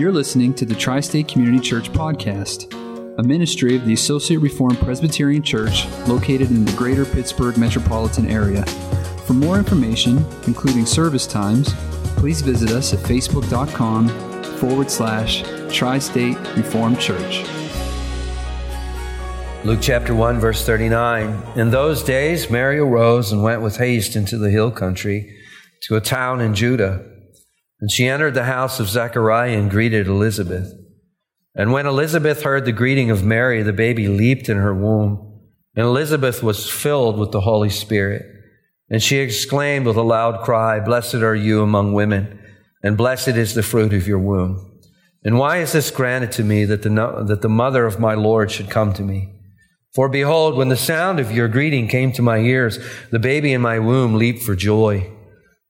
You're listening to the Tri State Community Church Podcast, a ministry of the Associate Reformed Presbyterian Church located in the greater Pittsburgh metropolitan area. For more information, including service times, please visit us at facebook.com forward slash Tri State Reformed Church. Luke chapter 1, verse 39. In those days, Mary arose and went with haste into the hill country to a town in Judah. And she entered the house of Zechariah and greeted Elizabeth. And when Elizabeth heard the greeting of Mary, the baby leaped in her womb. And Elizabeth was filled with the Holy Spirit. And she exclaimed with a loud cry, Blessed are you among women, and blessed is the fruit of your womb. And why is this granted to me that the, that the mother of my Lord should come to me? For behold, when the sound of your greeting came to my ears, the baby in my womb leaped for joy.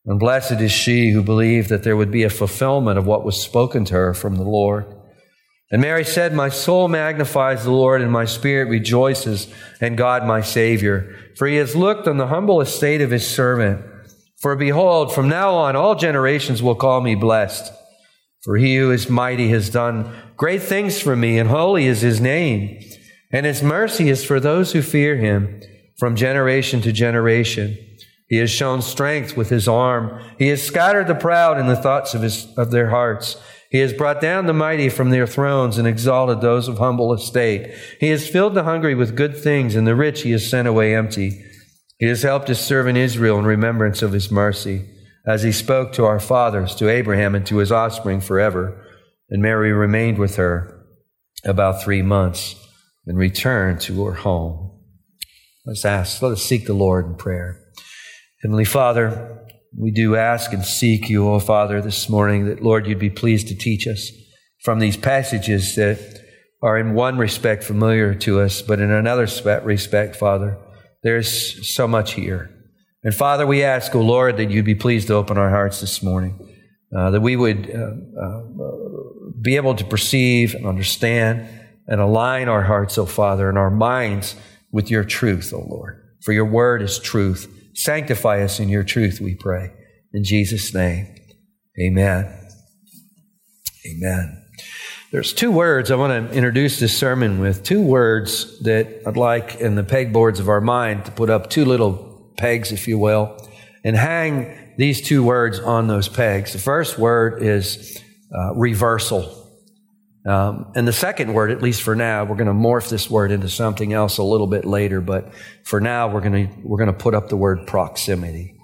And blessed is she who believed that there would be a fulfillment of what was spoken to her from the Lord. And Mary said, My soul magnifies the Lord, and my spirit rejoices in God my Savior. For he has looked on the humble estate of his servant. For behold, from now on all generations will call me blessed. For he who is mighty has done great things for me, and holy is his name. And his mercy is for those who fear him from generation to generation. He has shown strength with his arm. He has scattered the proud in the thoughts of, his, of their hearts. He has brought down the mighty from their thrones and exalted those of humble estate. He has filled the hungry with good things, and the rich he has sent away empty. He has helped his servant Israel in remembrance of his mercy, as he spoke to our fathers, to Abraham, and to his offspring forever. And Mary remained with her about three months and returned to her home. Let's ask, let us seek the Lord in prayer. Heavenly Father, we do ask and seek you, O Father, this morning that, Lord, you'd be pleased to teach us from these passages that are in one respect familiar to us, but in another respect, Father, there's so much here. And Father, we ask, O Lord, that you'd be pleased to open our hearts this morning, uh, that we would uh, uh, be able to perceive and understand and align our hearts, O Father, and our minds with your truth, O Lord. For your word is truth Sanctify us in your truth, we pray. In Jesus' name, amen. Amen. There's two words I want to introduce this sermon with, two words that I'd like in the pegboards of our mind to put up two little pegs, if you will, and hang these two words on those pegs. The first word is uh, reversal. Um, and the second word, at least for now, we're going to morph this word into something else a little bit later, but for now, we're going to, we're going to put up the word proximity.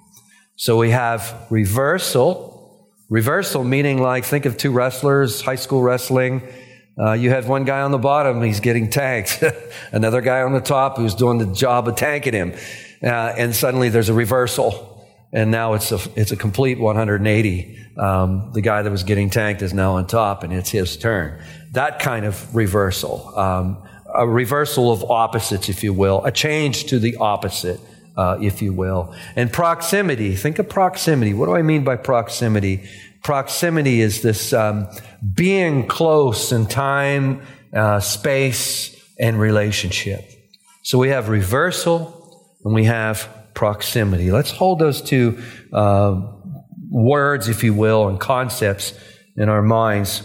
So we have reversal. Reversal meaning like, think of two wrestlers, high school wrestling. Uh, you have one guy on the bottom, he's getting tanked. Another guy on the top who's doing the job of tanking him. Uh, and suddenly there's a reversal. And now it's a, it's a complete 180 um, the guy that was getting tanked is now on top and it's his turn. That kind of reversal, um, a reversal of opposites, if you will, a change to the opposite, uh, if you will. And proximity, think of proximity. What do I mean by proximity? Proximity is this um, being close in time, uh, space, and relationship. So we have reversal and we have proximity. Let's hold those two. Uh, words, if you will, and concepts in our minds.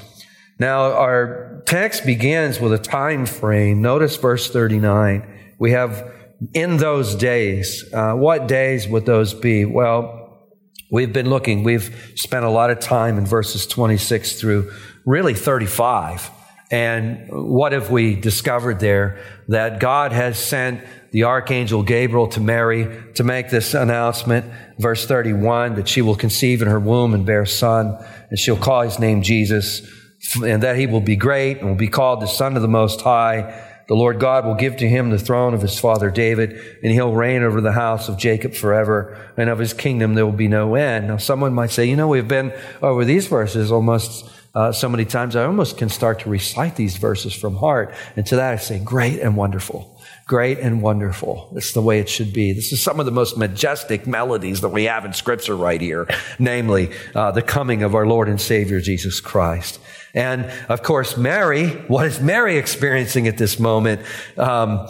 Now, our text begins with a time frame. Notice verse 39. We have in those days. Uh, what days would those be? Well, we've been looking, we've spent a lot of time in verses 26 through really 35. And what have we discovered there? That God has sent the archangel Gabriel to Mary to make this announcement. Verse 31 that she will conceive in her womb and bear a son, and she'll call his name Jesus, and that he will be great and will be called the Son of the Most High. The Lord God will give to him the throne of his father David, and he'll reign over the house of Jacob forever, and of his kingdom there will be no end. Now, someone might say, you know, we've been over these verses almost uh, so many times, I almost can start to recite these verses from heart. And to that I say, great and wonderful great and wonderful. It's the way it should be. This is some of the most majestic melodies that we have in Scripture right here, namely uh, the coming of our Lord and Savior Jesus Christ. And of course, Mary, what is Mary experiencing at this moment? Um,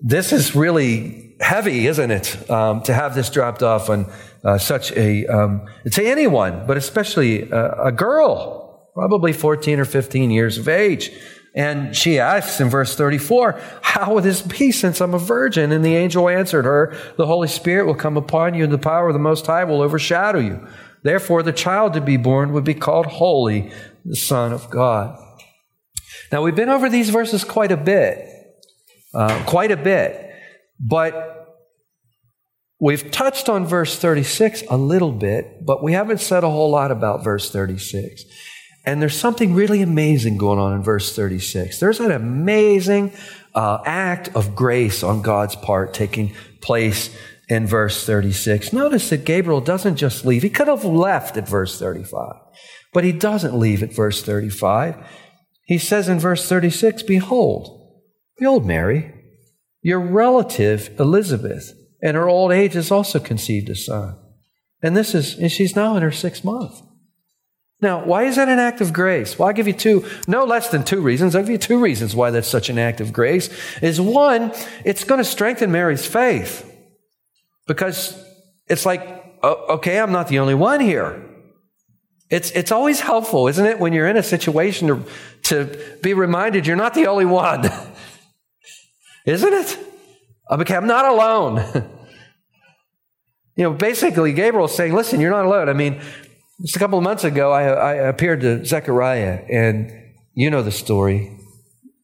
this is really heavy, isn't it? Um, to have this dropped off on uh, such a, um, to anyone, but especially a, a girl. Probably 14 or 15 years of age. And she asks in verse 34, How will this be since I'm a virgin? And the angel answered her, The Holy Spirit will come upon you, and the power of the Most High will overshadow you. Therefore, the child to be born would be called Holy, the Son of God. Now, we've been over these verses quite a bit, uh, quite a bit, but we've touched on verse 36 a little bit, but we haven't said a whole lot about verse 36. And there's something really amazing going on in verse 36. There's an amazing uh, act of grace on God's part taking place in verse 36. Notice that Gabriel doesn't just leave. He could have left at verse 35, but he doesn't leave at verse 35. He says in verse 36, Behold, behold, Mary, your relative Elizabeth, in her old age has also conceived a son. And this is, and she's now in her sixth month. Now, why is that an act of grace? Well, I'll give you two, no less than two reasons. I'll give you two reasons why that's such an act of grace. Is one, it's going to strengthen Mary's faith because it's like, okay, I'm not the only one here. It's, it's always helpful, isn't it, when you're in a situation to, to be reminded you're not the only one? isn't it? Okay, I'm not alone. you know, basically, Gabriel's saying, listen, you're not alone. I mean, just a couple of months ago, I, I appeared to Zechariah, and you know the story.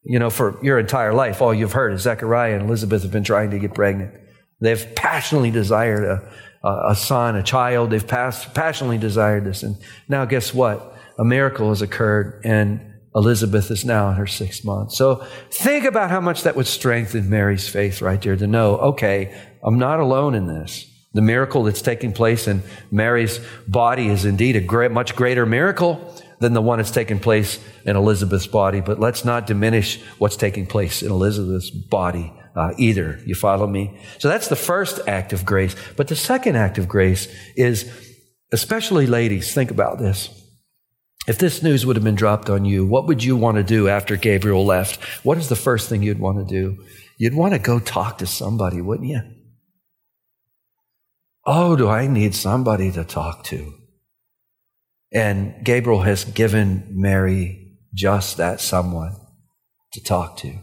You know, for your entire life, all you've heard is Zechariah and Elizabeth have been trying to get pregnant. They've passionately desired a, a son, a child. They've passionately desired this. And now, guess what? A miracle has occurred, and Elizabeth is now in her sixth month. So think about how much that would strengthen Mary's faith right there to know, okay, I'm not alone in this. The miracle that's taking place in Mary's body is indeed a great, much greater miracle than the one that's taking place in Elizabeth's body. But let's not diminish what's taking place in Elizabeth's body uh, either. You follow me? So that's the first act of grace. But the second act of grace is, especially ladies, think about this. If this news would have been dropped on you, what would you want to do after Gabriel left? What is the first thing you'd want to do? You'd want to go talk to somebody, wouldn't you? Oh, do I need somebody to talk to? And Gabriel has given Mary just that someone to talk to.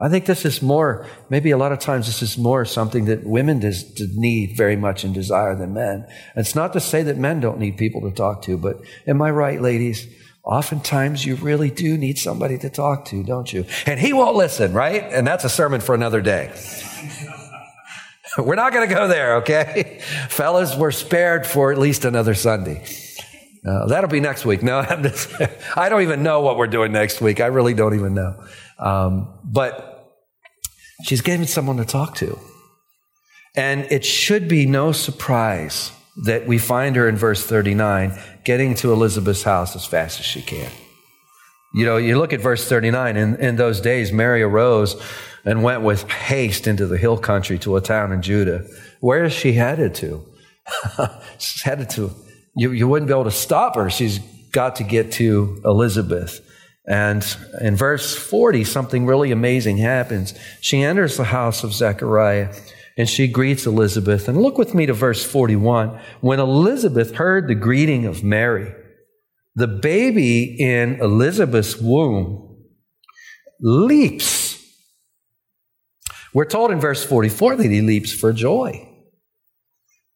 I think this is more, maybe a lot of times this is more something that women does, need very much and desire than men. And it's not to say that men don't need people to talk to, but am I right, ladies? Oftentimes you really do need somebody to talk to, don't you? And he won't listen, right? And that's a sermon for another day. We're not going to go there, okay? Fellas, we're spared for at least another Sunday. Uh, that'll be next week. No, I'm just, I don't even know what we're doing next week. I really don't even know. Um, but she's given someone to talk to. And it should be no surprise that we find her in verse 39 getting to Elizabeth's house as fast as she can. You know, you look at verse 39, in, in those days, Mary arose and went with haste into the hill country to a town in Judah. Where is she headed to? She's headed to, you, you wouldn't be able to stop her. She's got to get to Elizabeth. And in verse 40, something really amazing happens. She enters the house of Zechariah and she greets Elizabeth. And look with me to verse 41. When Elizabeth heard the greeting of Mary, the baby in Elizabeth's womb leaps we're told in verse 44 that he leaps for joy.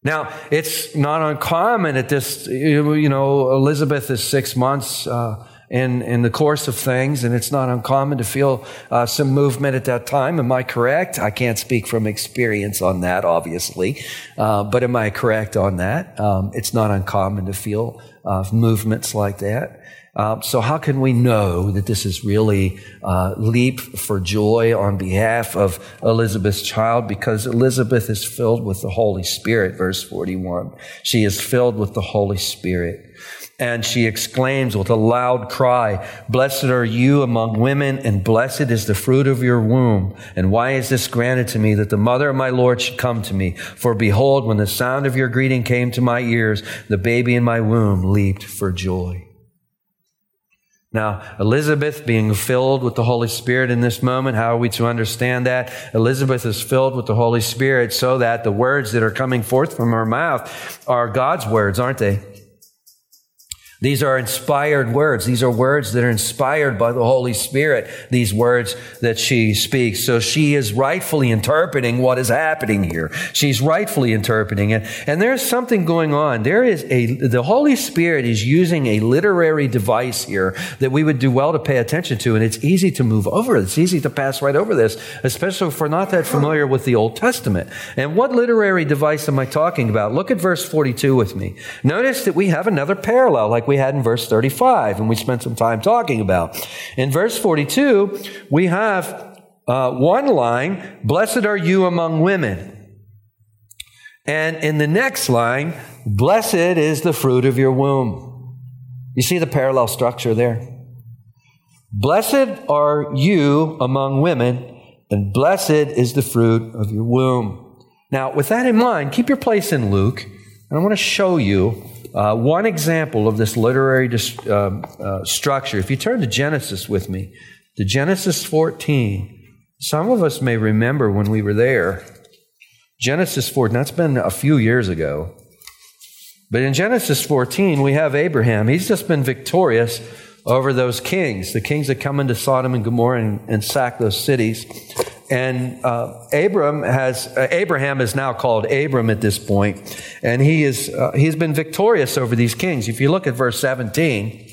Now, it's not uncommon at this, you know, Elizabeth is six months uh, in, in the course of things, and it's not uncommon to feel uh, some movement at that time. Am I correct? I can't speak from experience on that, obviously, uh, but am I correct on that? Um, it's not uncommon to feel uh, movements like that. Um, so how can we know that this is really uh, leap for joy on behalf of Elizabeth's child? Because Elizabeth is filled with the Holy Spirit, verse 41. She is filled with the Holy Spirit. And she exclaims with a loud cry, Blessed are you among women, and blessed is the fruit of your womb. And why is this granted to me that the mother of my Lord should come to me? For behold, when the sound of your greeting came to my ears, the baby in my womb leaped for joy. Now, Elizabeth being filled with the Holy Spirit in this moment, how are we to understand that? Elizabeth is filled with the Holy Spirit so that the words that are coming forth from her mouth are God's words, aren't they? These are inspired words. These are words that are inspired by the Holy Spirit, these words that she speaks. So she is rightfully interpreting what is happening here. She's rightfully interpreting it. And there's something going on. There is a, the Holy Spirit is using a literary device here that we would do well to pay attention to. And it's easy to move over. It's easy to pass right over this, especially if we're not that familiar with the Old Testament. And what literary device am I talking about? Look at verse 42 with me. Notice that we have another parallel like we we had in verse 35, and we spent some time talking about. In verse 42, we have uh, one line, Blessed are you among women. And in the next line, Blessed is the fruit of your womb. You see the parallel structure there? Blessed are you among women, and blessed is the fruit of your womb. Now, with that in mind, keep your place in Luke, and I want to show you uh, one example of this literary uh, uh, structure, if you turn to Genesis with me, to Genesis 14, some of us may remember when we were there. Genesis 14, that's been a few years ago. But in Genesis 14, we have Abraham. He's just been victorious over those kings, the kings that come into Sodom and Gomorrah and, and sack those cities. And uh, Abram has uh, Abraham is now called Abram at this point, and he is uh, he's been victorious over these kings. If you look at verse 17,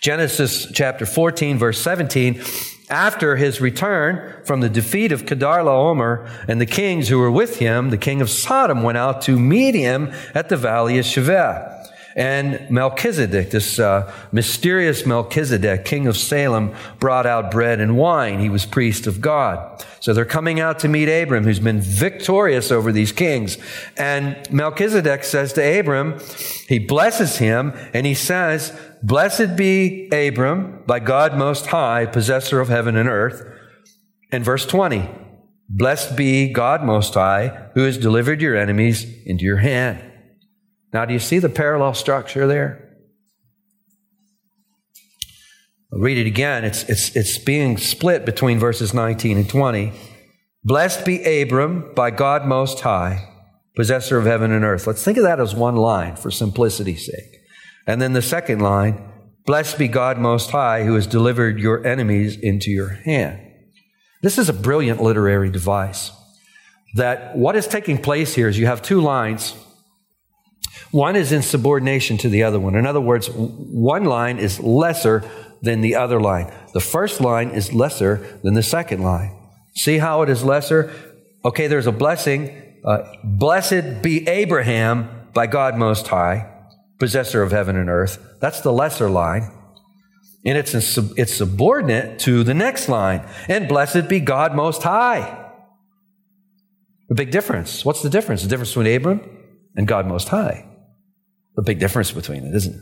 Genesis chapter 14, verse 17, after his return from the defeat of Kedorlaomer and the kings who were with him, the king of Sodom went out to meet him at the valley of Shaveh. And Melchizedek, this uh, mysterious Melchizedek, king of Salem, brought out bread and wine. He was priest of God. So they're coming out to meet Abram, who's been victorious over these kings. And Melchizedek says to Abram, he blesses him, and he says, Blessed be Abram by God Most High, possessor of heaven and earth. And verse 20, Blessed be God Most High, who has delivered your enemies into your hand. Now, do you see the parallel structure there? I'll read it again. It's, it's, it's being split between verses 19 and 20. Blessed be Abram by God Most High, possessor of heaven and earth. Let's think of that as one line for simplicity's sake. And then the second line, Blessed be God Most High, who has delivered your enemies into your hand. This is a brilliant literary device. That what is taking place here is you have two lines one is in subordination to the other one. In other words, one line is lesser than the other line. The first line is lesser than the second line. See how it is lesser? Okay, there's a blessing. Uh, Blessed be Abraham by God Most High, possessor of heaven and earth. That's the lesser line. And it's, it's subordinate to the next line. And blessed be God Most High. A big difference. What's the difference? The difference between Abram and God Most High a big difference between it, isn't it?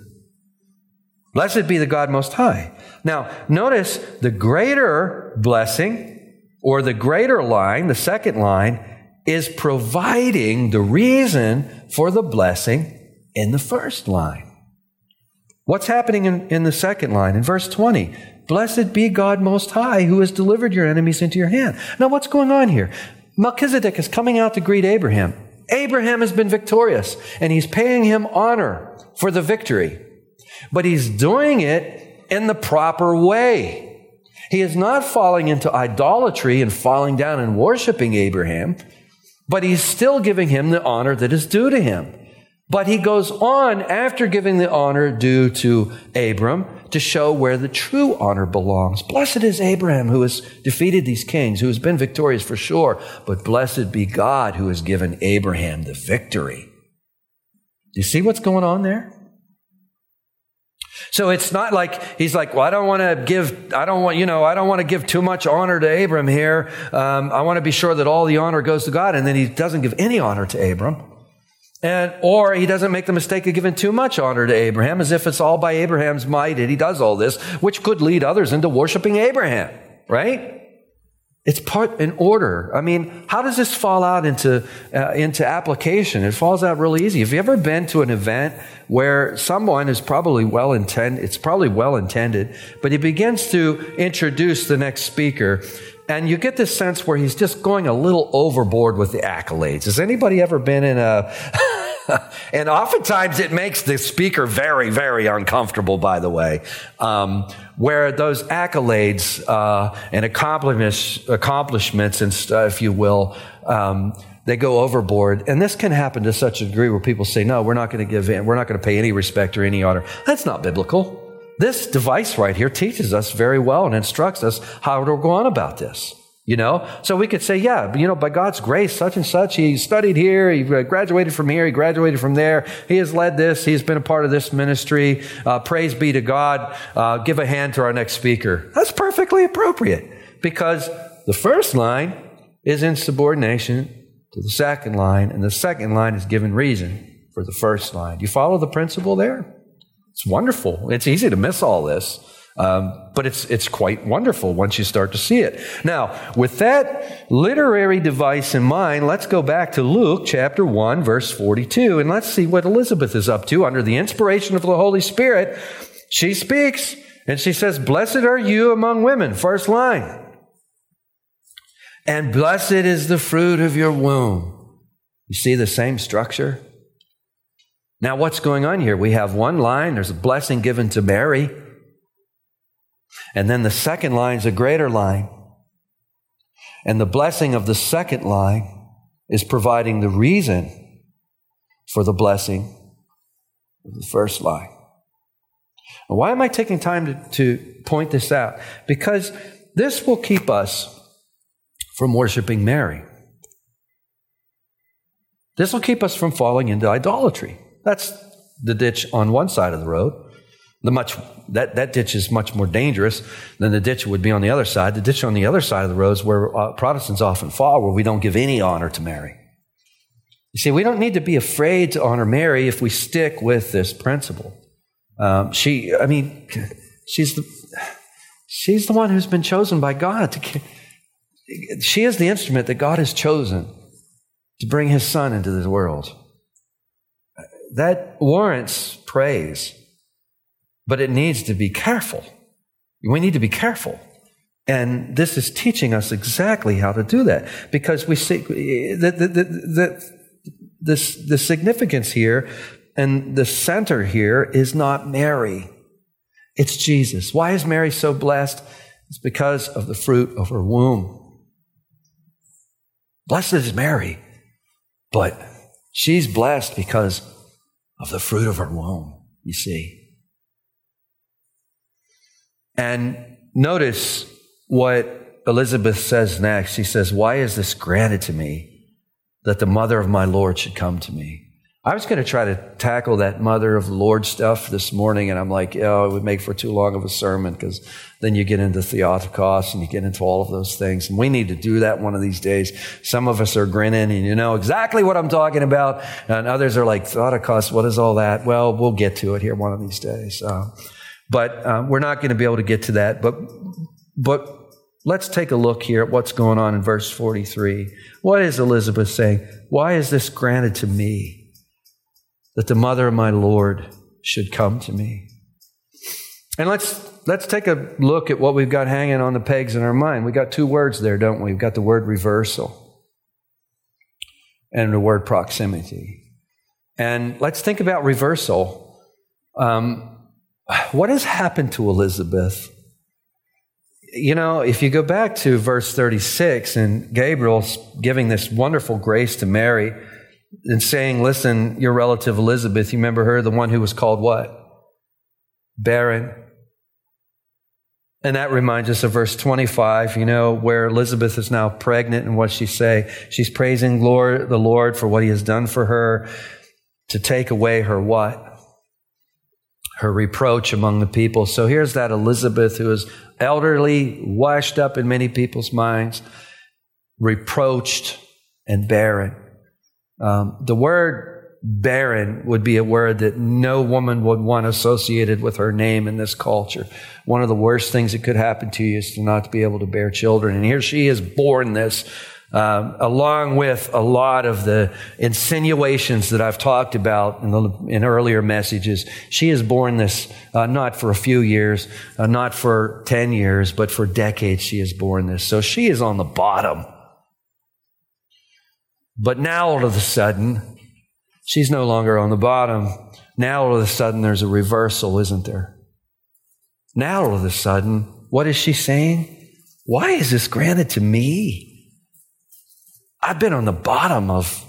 Blessed be the God Most High. Now, notice the greater blessing or the greater line, the second line, is providing the reason for the blessing in the first line. What's happening in, in the second line? In verse 20, Blessed be God Most High, who has delivered your enemies into your hand. Now, what's going on here? Melchizedek is coming out to greet Abraham. Abraham has been victorious and he's paying him honor for the victory, but he's doing it in the proper way. He is not falling into idolatry and falling down and worshiping Abraham, but he's still giving him the honor that is due to him. But he goes on after giving the honor due to Abram to show where the true honor belongs. Blessed is Abraham who has defeated these kings, who has been victorious for sure, but blessed be God who has given Abraham the victory. Do you see what's going on there? So it's not like he's like, well, I don't want to give, I don't want, you know, I don't want to give too much honor to Abram here. Um, I want to be sure that all the honor goes to God. And then he doesn't give any honor to Abram. And, or he doesn't make the mistake of giving too much honor to Abraham as if it's all by Abraham's might and he does all this, which could lead others into worshiping Abraham, right? It's part in order. I mean, how does this fall out into, uh, into application? It falls out really easy. Have you ever been to an event where someone is probably well intended, it's probably well intended, but he begins to introduce the next speaker and you get this sense where he's just going a little overboard with the accolades. Has anybody ever been in a and oftentimes it makes the speaker very, very uncomfortable, by the way, um, where those accolades uh, and accomplishments, accomplishments and stuff, if you will, um, they go overboard. And this can happen to such a degree where people say, no, we're not going to give in. We're not going to pay any respect or any honor. That's not biblical. This device right here teaches us very well and instructs us how to go on about this. You know, so we could say, yeah, you know, by God's grace, such and such, he studied here, he graduated from here, he graduated from there, he has led this, he's been a part of this ministry. Uh, praise be to God. Uh, give a hand to our next speaker. That's perfectly appropriate because the first line is in subordination to the second line, and the second line is given reason for the first line. You follow the principle there? It's wonderful. It's easy to miss all this. Um, but it's, it's quite wonderful once you start to see it. Now, with that literary device in mind, let's go back to Luke chapter 1, verse 42, and let's see what Elizabeth is up to under the inspiration of the Holy Spirit. She speaks and she says, Blessed are you among women. First line. And blessed is the fruit of your womb. You see the same structure? Now, what's going on here? We have one line, there's a blessing given to Mary. And then the second line is a greater line. And the blessing of the second line is providing the reason for the blessing of the first line. why am I taking time to, to point this out? Because this will keep us from worshiping Mary. This will keep us from falling into idolatry. That's the ditch on one side of the road. The much that, that ditch is much more dangerous than the ditch would be on the other side. The ditch on the other side of the road is where uh, Protestants often fall, where we don't give any honor to Mary. You see, we don't need to be afraid to honor Mary if we stick with this principle. Um, she, I mean, she's the she's the one who's been chosen by God to. She is the instrument that God has chosen to bring His Son into this world. That warrants praise. But it needs to be careful. We need to be careful. And this is teaching us exactly how to do that because we see the, the, the, the, the, the significance here and the center here is not Mary, it's Jesus. Why is Mary so blessed? It's because of the fruit of her womb. Blessed is Mary, but she's blessed because of the fruit of her womb, you see. And notice what Elizabeth says next. She says, Why is this granted to me that the mother of my Lord should come to me? I was going to try to tackle that mother of Lord stuff this morning, and I'm like, oh, it would make for too long of a sermon because then you get into Theotokos and you get into all of those things. And we need to do that one of these days. Some of us are grinning and you know exactly what I'm talking about, and others are like, Theotokos, what is all that? Well, we'll get to it here one of these days. Uh, but um, we're not going to be able to get to that. But, but let's take a look here at what's going on in verse 43. What is Elizabeth saying? Why is this granted to me that the mother of my Lord should come to me? And let's let's take a look at what we've got hanging on the pegs in our mind. We got two words there, don't we? We've got the word reversal and the word proximity. And let's think about reversal. Um, what has happened to Elizabeth? You know, if you go back to verse 36 and Gabriel's giving this wonderful grace to Mary and saying, Listen, your relative Elizabeth, you remember her, the one who was called what? Barren. And that reminds us of verse 25, you know, where Elizabeth is now pregnant and what she say? She's praising Lord, the Lord for what he has done for her to take away her what? her reproach among the people. So here's that Elizabeth who is elderly, washed up in many people's minds, reproached and barren. Um, the word barren would be a word that no woman would want associated with her name in this culture. One of the worst things that could happen to you is to not be able to bear children. And here she is born this um, along with a lot of the insinuations that I've talked about in, the, in earlier messages, she has borne this uh, not for a few years, uh, not for 10 years, but for decades she has borne this. So she is on the bottom. But now all of a sudden, She's no longer on the bottom. Now all of a sudden there's a reversal, isn't there? Now all of a sudden, what is she saying? Why is this granted to me? I've been on the bottom of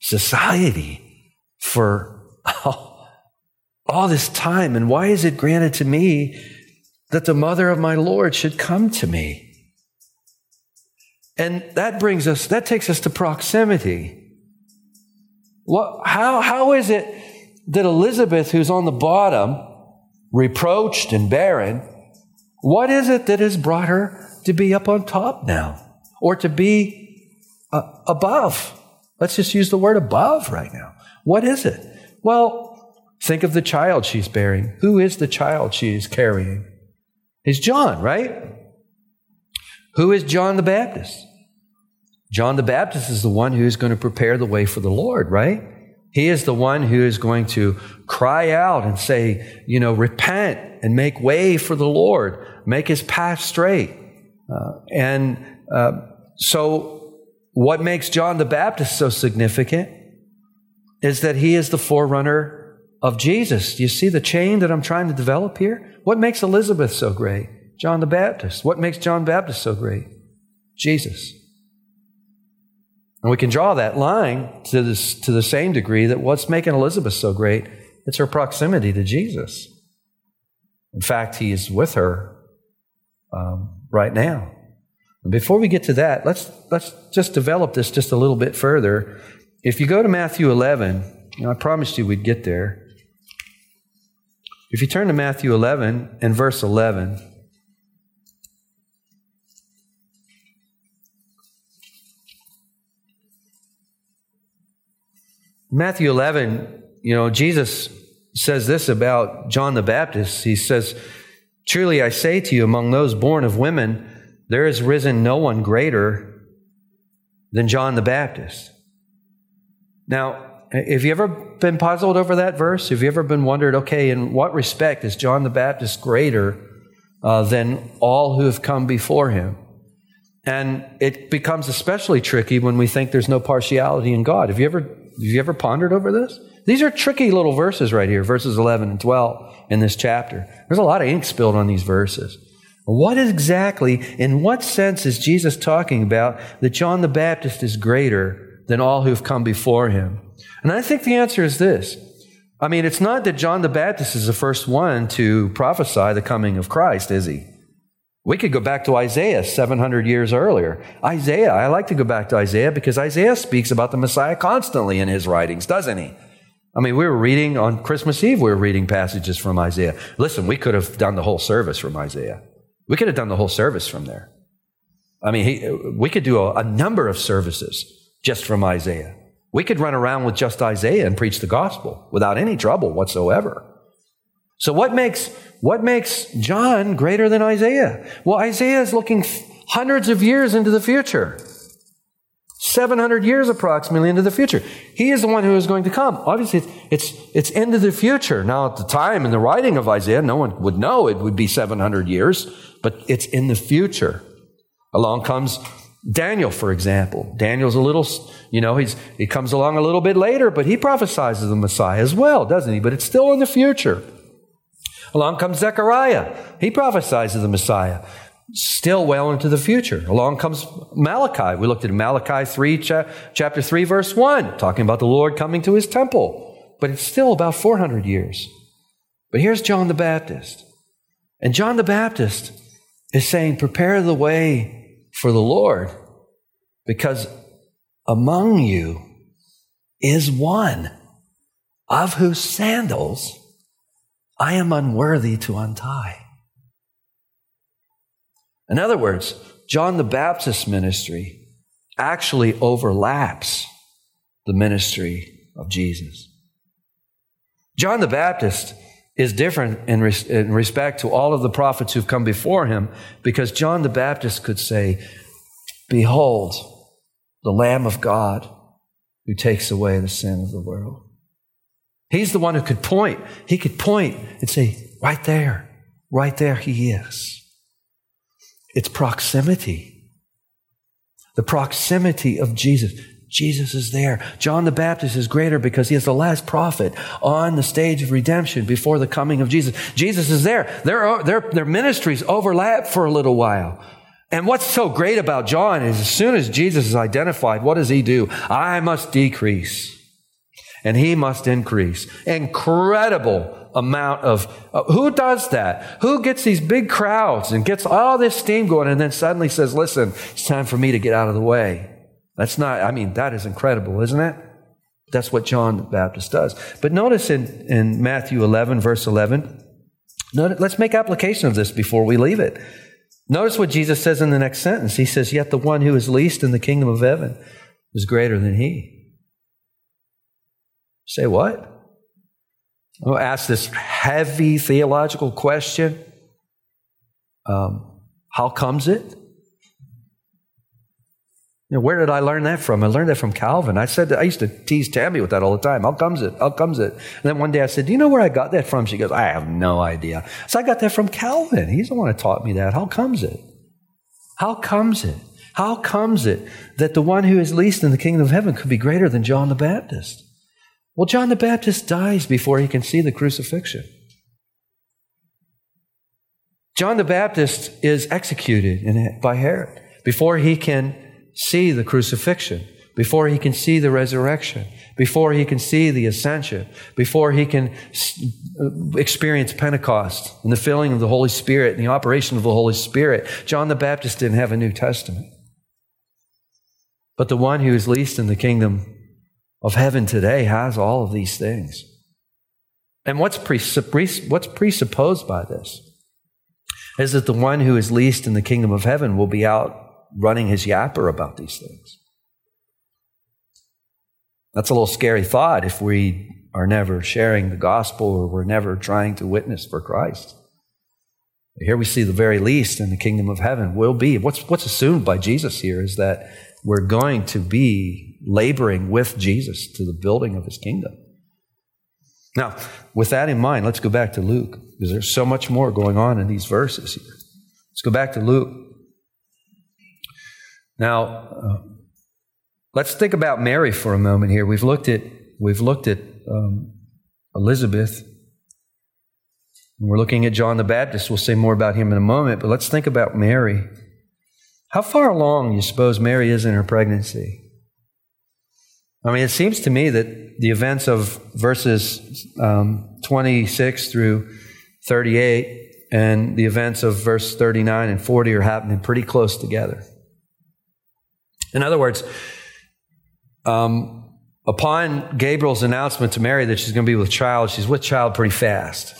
society for all, all this time, and why is it granted to me that the mother of my Lord should come to me? And that brings us, that takes us to proximity. What, how, how is it that Elizabeth, who's on the bottom, reproached and barren, what is it that has brought her to be up on top now or to be uh, above? Let's just use the word above right now. What is it? Well, think of the child she's bearing. Who is the child she is carrying? It's John, right? Who is John the Baptist? John the Baptist is the one who is going to prepare the way for the Lord, right? He is the one who is going to cry out and say, you know, repent and make way for the Lord, make his path straight. Uh, and uh, so, what makes John the Baptist so significant is that he is the forerunner of Jesus. Do you see the chain that I'm trying to develop here? What makes Elizabeth so great? John the Baptist. What makes John Baptist so great? Jesus. And we can draw that line to, this, to the same degree that what's making Elizabeth so great, it's her proximity to Jesus. In fact, he is with her um, right now. And before we get to that, let's, let's just develop this just a little bit further. If you go to Matthew 11, you know, I promised you we'd get there. If you turn to Matthew 11 and verse 11, Matthew 11, you know, Jesus says this about John the Baptist. He says, Truly I say to you, among those born of women, there has risen no one greater than John the Baptist. Now, have you ever been puzzled over that verse? Have you ever been wondered, okay, in what respect is John the Baptist greater uh, than all who have come before him? And it becomes especially tricky when we think there's no partiality in God. Have you ever have you ever pondered over this? These are tricky little verses right here, verses 11 and 12 in this chapter. There's a lot of ink spilled on these verses. What exactly, in what sense is Jesus talking about that John the Baptist is greater than all who've come before him? And I think the answer is this. I mean, it's not that John the Baptist is the first one to prophesy the coming of Christ, is he? We could go back to Isaiah 700 years earlier. Isaiah, I like to go back to Isaiah because Isaiah speaks about the Messiah constantly in his writings, doesn't he? I mean, we were reading on Christmas Eve, we were reading passages from Isaiah. Listen, we could have done the whole service from Isaiah. We could have done the whole service from there. I mean, he, we could do a, a number of services just from Isaiah. We could run around with just Isaiah and preach the gospel without any trouble whatsoever. So what makes, what makes John greater than Isaiah? Well, Isaiah is looking hundreds of years into the future. 700 years approximately into the future. He is the one who is going to come. Obviously, it's, it's, it's into the future. Now, at the time in the writing of Isaiah, no one would know it would be 700 years, but it's in the future. Along comes Daniel, for example. Daniel's a little, you know, he's, he comes along a little bit later, but he prophesies the Messiah as well, doesn't he? But it's still in the future. Along comes Zechariah. He prophesies of the Messiah. Still well into the future. Along comes Malachi. We looked at Malachi 3, cha- chapter 3, verse 1, talking about the Lord coming to his temple. But it's still about 400 years. But here's John the Baptist. And John the Baptist is saying, Prepare the way for the Lord, because among you is one of whose sandals I am unworthy to untie. In other words, John the Baptist's ministry actually overlaps the ministry of Jesus. John the Baptist is different in, res- in, respect to all of the prophets who've come before him because John the Baptist could say, Behold, the Lamb of God who takes away the sin of the world. He's the one who could point. He could point and say, right there, right there he is. It's proximity. The proximity of Jesus. Jesus is there. John the Baptist is greater because he is the last prophet on the stage of redemption before the coming of Jesus. Jesus is there. Their, their, their ministries overlap for a little while. And what's so great about John is as soon as Jesus is identified, what does he do? I must decrease and he must increase. Incredible amount of uh, who does that? Who gets these big crowds and gets all this steam going and then suddenly says, listen, it's time for me to get out of the way. That's not, I mean, that is incredible, isn't it? That's what John the Baptist does. But notice in, in Matthew 11, verse 11, notice, let's make application of this before we leave it. Notice what Jesus says in the next sentence. He says, Yet the one who is least in the kingdom of heaven is greater than he. Say what? I'll ask this heavy theological question. Um, how comes it? You know, where did I learn that from? I learned that from Calvin. I said I used to tease Tammy with that all the time. How comes it? How comes it? And then one day I said, "Do you know where I got that from?" She goes, "I have no idea." So I got that from Calvin. He's the one who taught me that. How comes it? How comes it? How comes it that the one who is least in the kingdom of heaven could be greater than John the Baptist? Well, John the Baptist dies before he can see the crucifixion. John the Baptist is executed by Herod before he can see the crucifixion, before he can see the resurrection, before he can see the ascension, before he can uh, experience Pentecost and the filling of the Holy Spirit and the operation of the Holy Spirit. John the Baptist didn't have a New Testament. But the one who is least in the kingdom of heaven today has all of these things. And what's, what's presupposed by this is that the one who is least in the kingdom of heaven will be out running his yapper about these things. That's a little scary thought if we are never sharing the gospel or we're never trying to witness for Christ. Here we see the very least in the kingdom of heaven will be. What's, what's assumed by Jesus here is that we're going to be laboring with Jesus to the building of his kingdom. Now, with that in mind, let's go back to Luke, because there's so much more going on in these verses here. Let's go back to Luke now, uh, let's think about Mary for a moment here. We've looked at we've looked at um, Elizabeth. And we're looking at John the Baptist. We'll say more about him in a moment, but let's think about Mary. How far along you suppose Mary is in her pregnancy? I mean, it seems to me that the events of verses um, 26 through 38 and the events of verse 39 and 40 are happening pretty close together. In other words, um, upon Gabriel's announcement to Mary that she's going to be with child, she's with child pretty fast.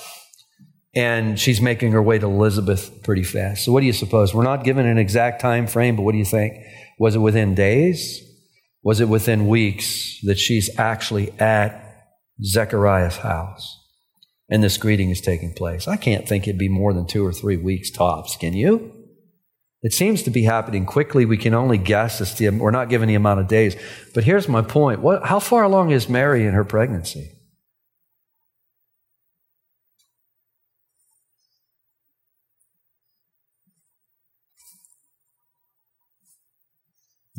And she's making her way to Elizabeth pretty fast. So what do you suppose? We're not given an exact time frame, but what do you think? Was it within days? Was it within weeks that she's actually at Zechariah's house? And this greeting is taking place. I can't think it'd be more than two or three weeks tops. Can you? It seems to be happening quickly. We can only guess as to, we're not given the amount of days. But here's my point. What, how far along is Mary in her pregnancy?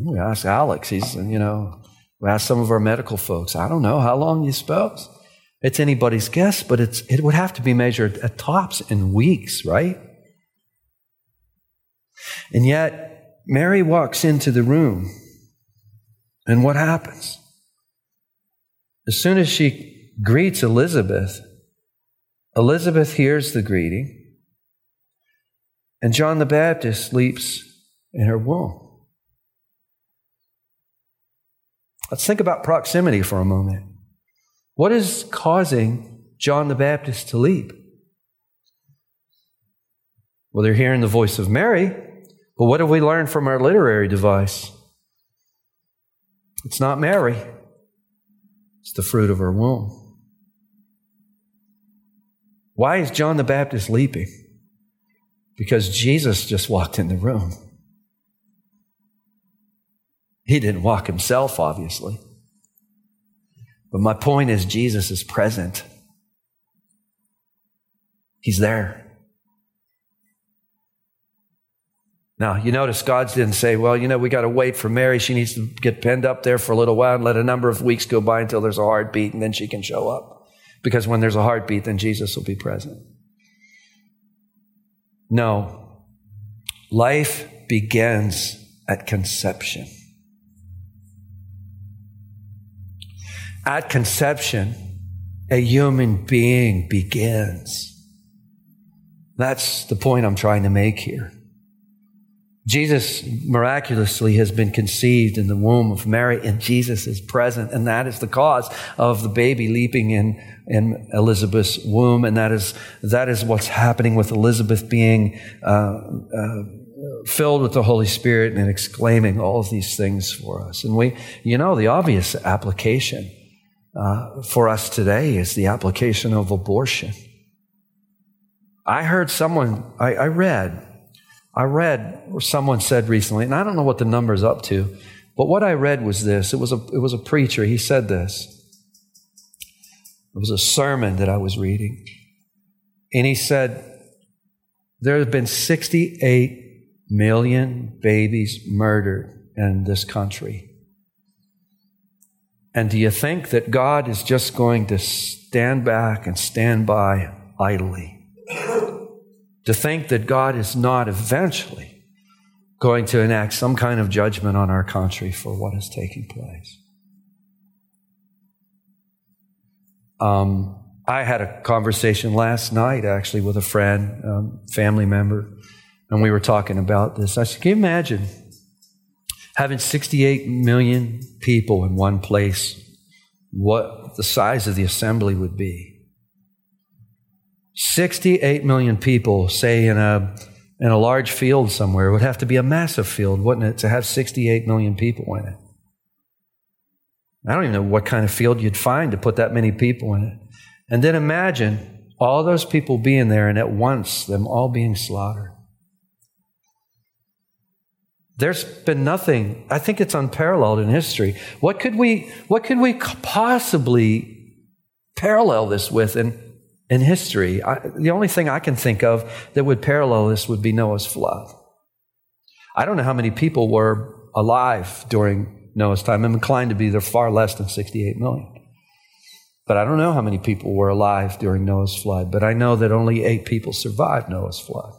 We ask Alex. He's, you know, we ask some of our medical folks. I don't know. How long you suppose? It's anybody's guess, but it's, it would have to be measured at tops in weeks, right? And yet, Mary walks into the room, and what happens? As soon as she greets Elizabeth, Elizabeth hears the greeting, and John the Baptist leaps in her womb. Let's think about proximity for a moment. What is causing John the Baptist to leap? Well, they're hearing the voice of Mary, but what have we learned from our literary device? It's not Mary, it's the fruit of her womb. Why is John the Baptist leaping? Because Jesus just walked in the room. He didn't walk himself, obviously. But my point is, Jesus is present. He's there. Now, you notice God didn't say, well, you know, we got to wait for Mary. She needs to get penned up there for a little while and let a number of weeks go by until there's a heartbeat and then she can show up. Because when there's a heartbeat, then Jesus will be present. No. Life begins at conception. At conception, a human being begins. That's the point I'm trying to make here. Jesus miraculously has been conceived in the womb of Mary, and Jesus is present, and that is the cause of the baby leaping in, in Elizabeth's womb, and that is, that is what's happening with Elizabeth being uh, uh, filled with the Holy Spirit and exclaiming all of these things for us. And we, you know, the obvious application uh, for us today is the application of abortion. I heard someone, I, I read, I read or someone said recently, and I don't know what the number's up to, but what I read was this. It was a, it was a preacher. He said this. It was a sermon that I was reading. And he said, There have been 68 million babies murdered in this country. And do you think that God is just going to stand back and stand by idly? to think that God is not eventually going to enact some kind of judgment on our country for what is taking place. Um, I had a conversation last night actually with a friend, um, family member, and we were talking about this. I said, Can you imagine having 68 million people in one place, what the size of the assembly would be? 68 million people, say in a, in a large field somewhere, would have to be a massive field, wouldn't it, to have 68 million people in it? I don't even know what kind of field you'd find to put that many people in it. And then imagine all those people being there and at once them all being slaughtered. There's been nothing, I think it's unparalleled in history. What could we, what could we possibly parallel this with? And in history. I, the only thing I can think of that would parallel this would be Noah's flood. I don't know how many people were alive during Noah's time. I'm inclined to be there far less than 68 million. But I don't know how many people were alive during Noah's flood, but I know that only eight people survived Noah's flood.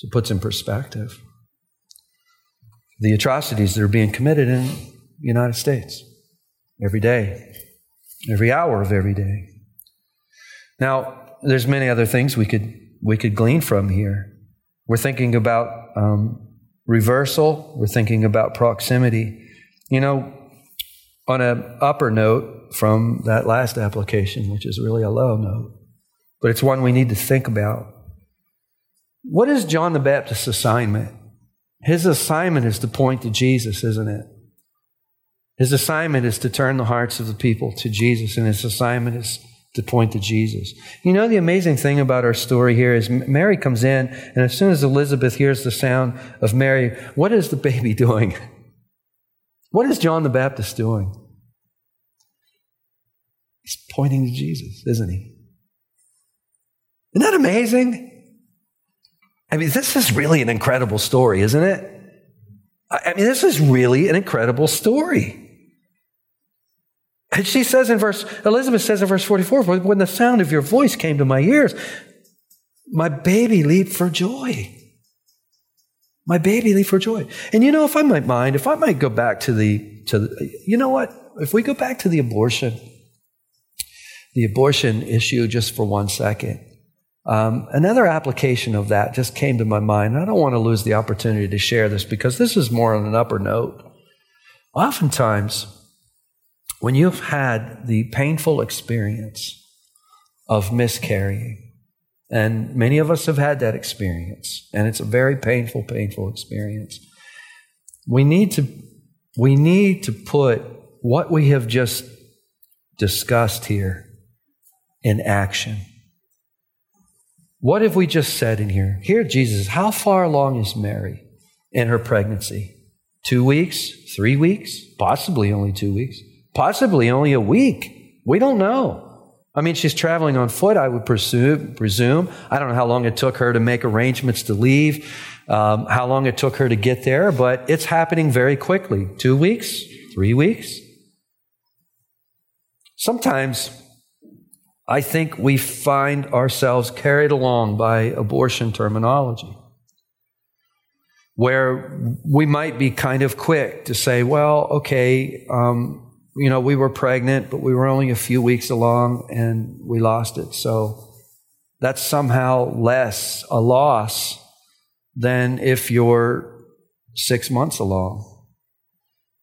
So it puts in perspective the atrocities that are being committed in the United States every day every hour of every day. Now, there's many other things we could we could glean from here. We're thinking about um, reversal. We're thinking about proximity. You know, on an upper note from that last application, which is really a low note, but it's one we need to think about. What is John the Baptist's assignment? His assignment is to point to Jesus, isn't it? His assignment is to turn the hearts of the people to Jesus, and his assignment is to point to Jesus. You know, the amazing thing about our story here is Mary comes in, and as soon as Elizabeth hears the sound of Mary, what is the baby doing? What is John the Baptist doing? He's pointing to Jesus, isn't he? Isn't that amazing? I mean, this is really an incredible story, isn't it? I mean, this is really an incredible story. And she says in verse, Elizabeth says in verse 44, when the sound of your voice came to my ears, my baby leaped for joy. My baby leaped for joy. And you know, if I might mind, if I might go back to the, to the, you know what? If we go back to the abortion, the abortion issue just for one second, um, another application of that just came to my mind. I don't want to lose the opportunity to share this because this is more on an upper note. Oftentimes, when you've had the painful experience of miscarrying, and many of us have had that experience, and it's a very painful, painful experience. We need to, we need to put what we have just discussed here in action. What have we just said in here? Here, Jesus, how far along is Mary in her pregnancy? Two weeks? Three weeks? Possibly only two weeks. Possibly only a week. We don't know. I mean, she's traveling on foot, I would presume. presume. I don't know how long it took her to make arrangements to leave, um, how long it took her to get there, but it's happening very quickly. Two weeks, three weeks. Sometimes I think we find ourselves carried along by abortion terminology, where we might be kind of quick to say, well, okay, um, you know, we were pregnant, but we were only a few weeks along and we lost it. So that's somehow less a loss than if you're six months along.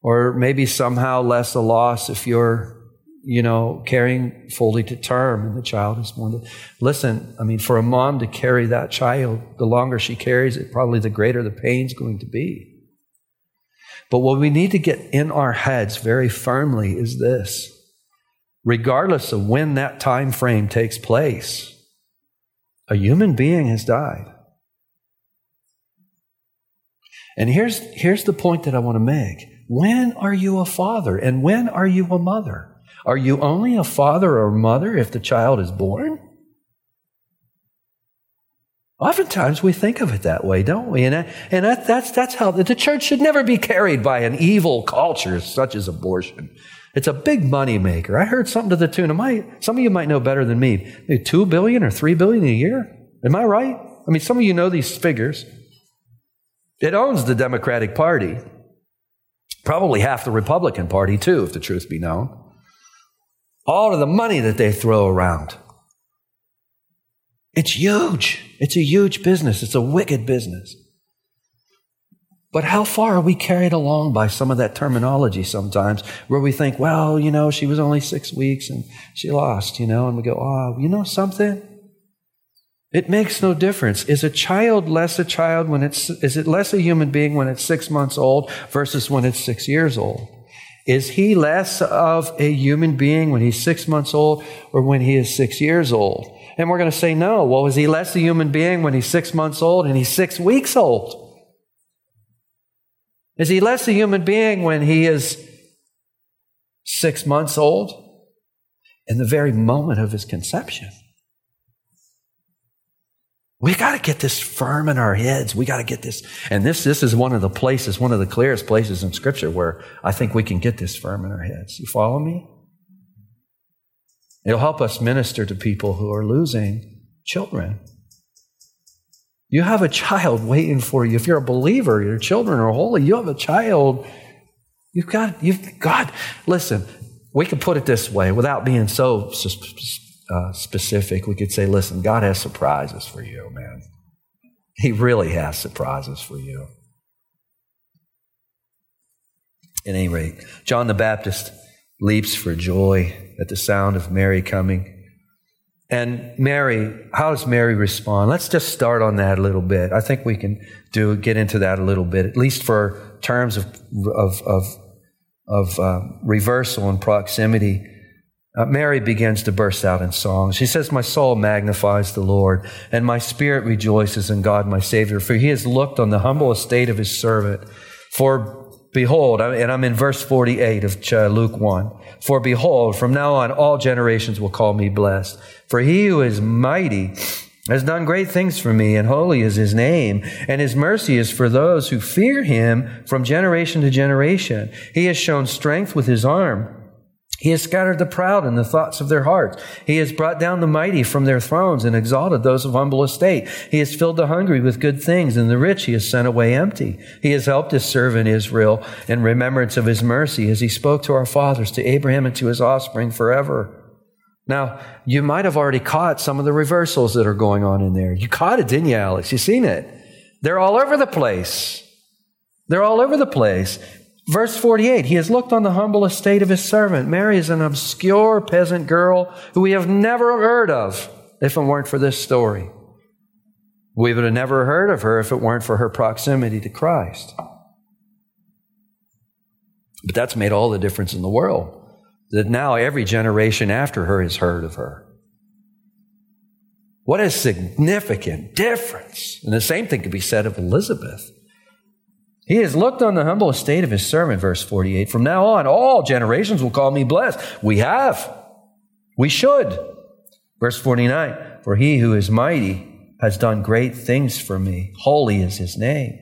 Or maybe somehow less a loss if you're, you know, carrying fully to term and the child is born. Listen, I mean, for a mom to carry that child, the longer she carries it, probably the greater the pain's going to be. But what we need to get in our heads very firmly is this regardless of when that time frame takes place, a human being has died. And here's, here's the point that I want to make. When are you a father and when are you a mother? Are you only a father or mother if the child is born? Oftentimes we think of it that way, don't we? And, and that, that's, that's how the church should never be carried by an evil culture such as abortion. It's a big money maker. I heard something to the tune of my, some of you might know better than me, maybe two billion or three billion a year. Am I right? I mean, some of you know these figures. It owns the Democratic Party, probably half the Republican Party too, if the truth be known. All of the money that they throw around. It's huge. It's a huge business. It's a wicked business. But how far are we carried along by some of that terminology sometimes where we think, well, you know, she was only six weeks and she lost, you know, and we go, oh, you know something? It makes no difference. Is a child less a child when it's, is it less a human being when it's six months old versus when it's six years old? Is he less of a human being when he's six months old or when he is six years old? And we're going to say, no. Well, was he less a human being when he's six months old and he's six weeks old? Is he less a human being when he is six months old in the very moment of his conception? We got to get this firm in our heads. We got to get this. And this, this is one of the places, one of the clearest places in Scripture where I think we can get this firm in our heads. You follow me? It'll help us minister to people who are losing children. You have a child waiting for you. If you're a believer, your children are holy. You have a child. You've got, you've got, listen, we can put it this way without being so uh, specific. We could say, listen, God has surprises for you, man. He really has surprises for you. At any rate, John the Baptist leaps for joy at the sound of Mary coming. And Mary, how does Mary respond? Let's just start on that a little bit. I think we can do get into that a little bit, at least for terms of of of, of uh, reversal and proximity. Uh, Mary begins to burst out in song. She says, "My soul magnifies the Lord, and my spirit rejoices in God, my Savior, for He has looked on the humble estate of His servant. For Behold, and I'm in verse 48 of Luke 1. For behold, from now on, all generations will call me blessed. For he who is mighty has done great things for me, and holy is his name, and his mercy is for those who fear him from generation to generation. He has shown strength with his arm. He has scattered the proud in the thoughts of their hearts. He has brought down the mighty from their thrones and exalted those of humble estate. He has filled the hungry with good things, and the rich he has sent away empty. He has helped his servant Israel in remembrance of his mercy, as he spoke to our fathers, to Abraham, and to his offspring forever. Now, you might have already caught some of the reversals that are going on in there. You caught it, didn't you, Alex? You seen it? They're all over the place. They're all over the place. Verse 48, he has looked on the humble estate of his servant. Mary is an obscure peasant girl who we have never heard of if it weren't for this story. We would have never heard of her if it weren't for her proximity to Christ. But that's made all the difference in the world. That now every generation after her has heard of her. What a significant difference. And the same thing could be said of Elizabeth. He has looked on the humble estate of his servant, verse 48. From now on, all generations will call me blessed. We have. We should. Verse 49 For he who is mighty has done great things for me. Holy is his name.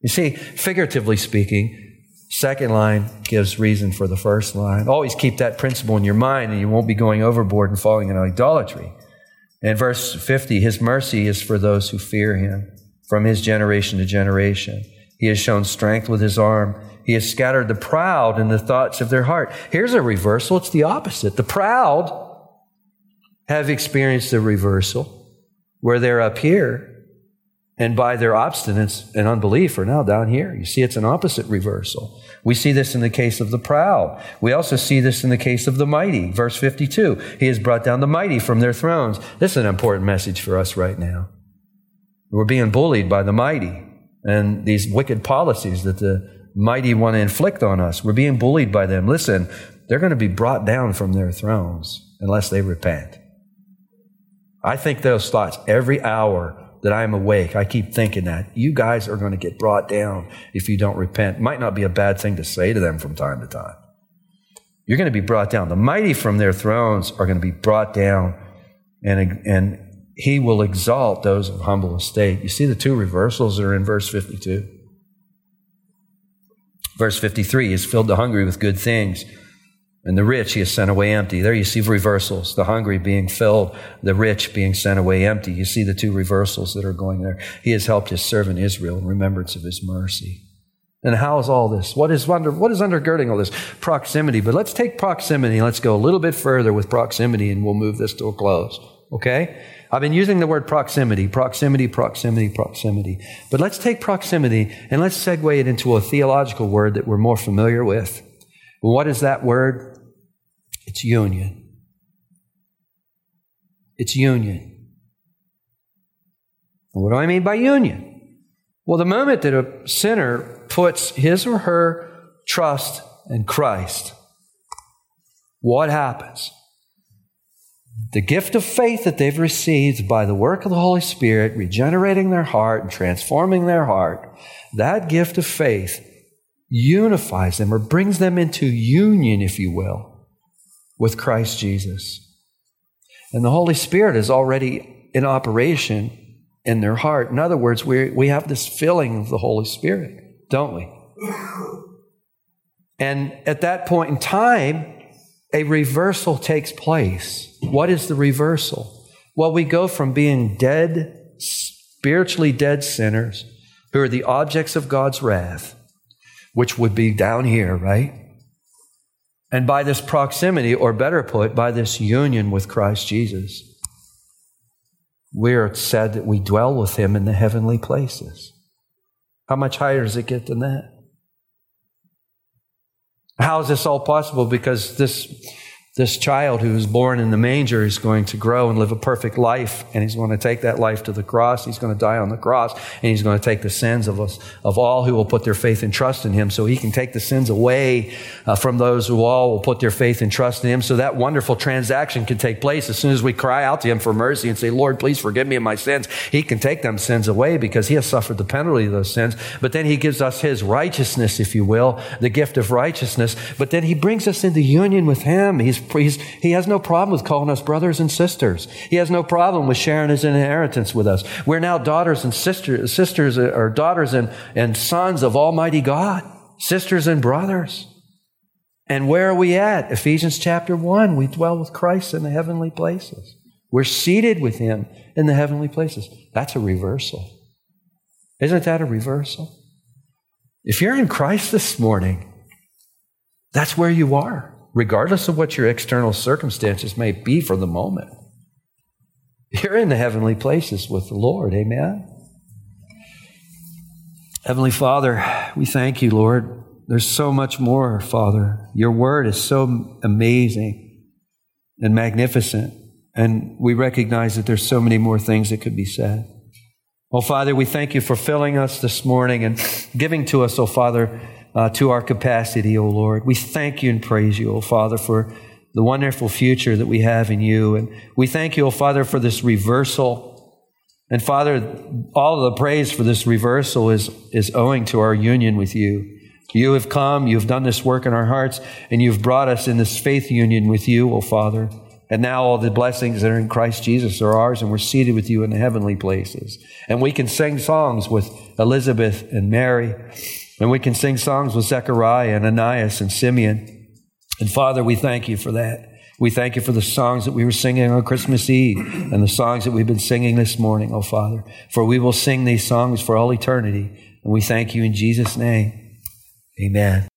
You see, figuratively speaking, second line gives reason for the first line. Always keep that principle in your mind and you won't be going overboard and falling into idolatry. In verse 50, his mercy is for those who fear him from his generation to generation. He has shown strength with his arm. He has scattered the proud in the thoughts of their heart. Here's a reversal. It's the opposite. The proud have experienced the reversal where they're up here and by their obstinance and unbelief are now down here. You see, it's an opposite reversal. We see this in the case of the proud. We also see this in the case of the mighty. Verse 52 He has brought down the mighty from their thrones. This is an important message for us right now. We're being bullied by the mighty and these wicked policies that the mighty want to inflict on us. We're being bullied by them. Listen, they're going to be brought down from their thrones unless they repent. I think those thoughts every hour that I am awake. I keep thinking that. You guys are going to get brought down if you don't repent. Might not be a bad thing to say to them from time to time. You're going to be brought down. The mighty from their thrones are going to be brought down, and, and he will exalt those of humble estate. You see the two reversals that are in verse 52. Verse 53 is filled the hungry with good things and the rich he has sent away empty. There you see reversals. The hungry being filled, the rich being sent away empty. You see the two reversals that are going there. He has helped his servant Israel in remembrance of his mercy. And how is all this? What is under, what is undergirding all this? Proximity. But let's take proximity. Let's go a little bit further with proximity and we'll move this to a close. Okay? I've been using the word proximity, proximity, proximity, proximity. But let's take proximity and let's segue it into a theological word that we're more familiar with. What is that word? It's union. It's union. what do I mean by union? Well, the moment that a sinner puts his or her trust in Christ, what happens? The gift of faith that they've received by the work of the Holy Spirit, regenerating their heart and transforming their heart, that gift of faith unifies them or brings them into union, if you will, with Christ Jesus. And the Holy Spirit is already in operation in their heart. In other words, we, we have this filling of the Holy Spirit, don't we? And at that point in time, a reversal takes place. What is the reversal? Well, we go from being dead, spiritually dead sinners who are the objects of God's wrath, which would be down here, right? And by this proximity, or better put, by this union with Christ Jesus, we are said that we dwell with him in the heavenly places. How much higher does it get than that? How is this all possible? Because this this child who was born in the manger is going to grow and live a perfect life, and he's going to take that life to the cross. He's going to die on the cross, and he's going to take the sins of us, of all who will put their faith and trust in him, so he can take the sins away uh, from those who all will put their faith and trust in him. So that wonderful transaction can take place as soon as we cry out to him for mercy and say, "Lord, please forgive me of my sins." He can take them sins away because he has suffered the penalty of those sins. But then he gives us his righteousness, if you will, the gift of righteousness. But then he brings us into union with him. He's He's, he has no problem with calling us brothers and sisters. He has no problem with sharing his inheritance with us. We're now daughters and sisters, sisters or daughters and, and sons of Almighty God, sisters and brothers. And where are we at? Ephesians chapter 1. We dwell with Christ in the heavenly places. We're seated with him in the heavenly places. That's a reversal. Isn't that a reversal? If you're in Christ this morning, that's where you are regardless of what your external circumstances may be for the moment. You're in the heavenly places with the Lord. Amen. Heavenly Father, we thank you, Lord. There's so much more, Father. Your word is so amazing and magnificent. And we recognize that there's so many more things that could be said. Oh, Father, we thank you for filling us this morning and giving to us, oh, Father, uh, to our capacity, O Lord. We thank you and praise you, O Father, for the wonderful future that we have in you. And we thank you, O Father, for this reversal. And Father, all the praise for this reversal is, is owing to our union with you. You have come, you've done this work in our hearts, and you've brought us in this faith union with you, O Father. And now all the blessings that are in Christ Jesus are ours, and we're seated with you in the heavenly places. And we can sing songs with Elizabeth and Mary, and we can sing songs with Zechariah and Ananias and Simeon. And Father, we thank you for that. We thank you for the songs that we were singing on Christmas Eve and the songs that we've been singing this morning, oh Father. For we will sing these songs for all eternity. And we thank you in Jesus' name. Amen.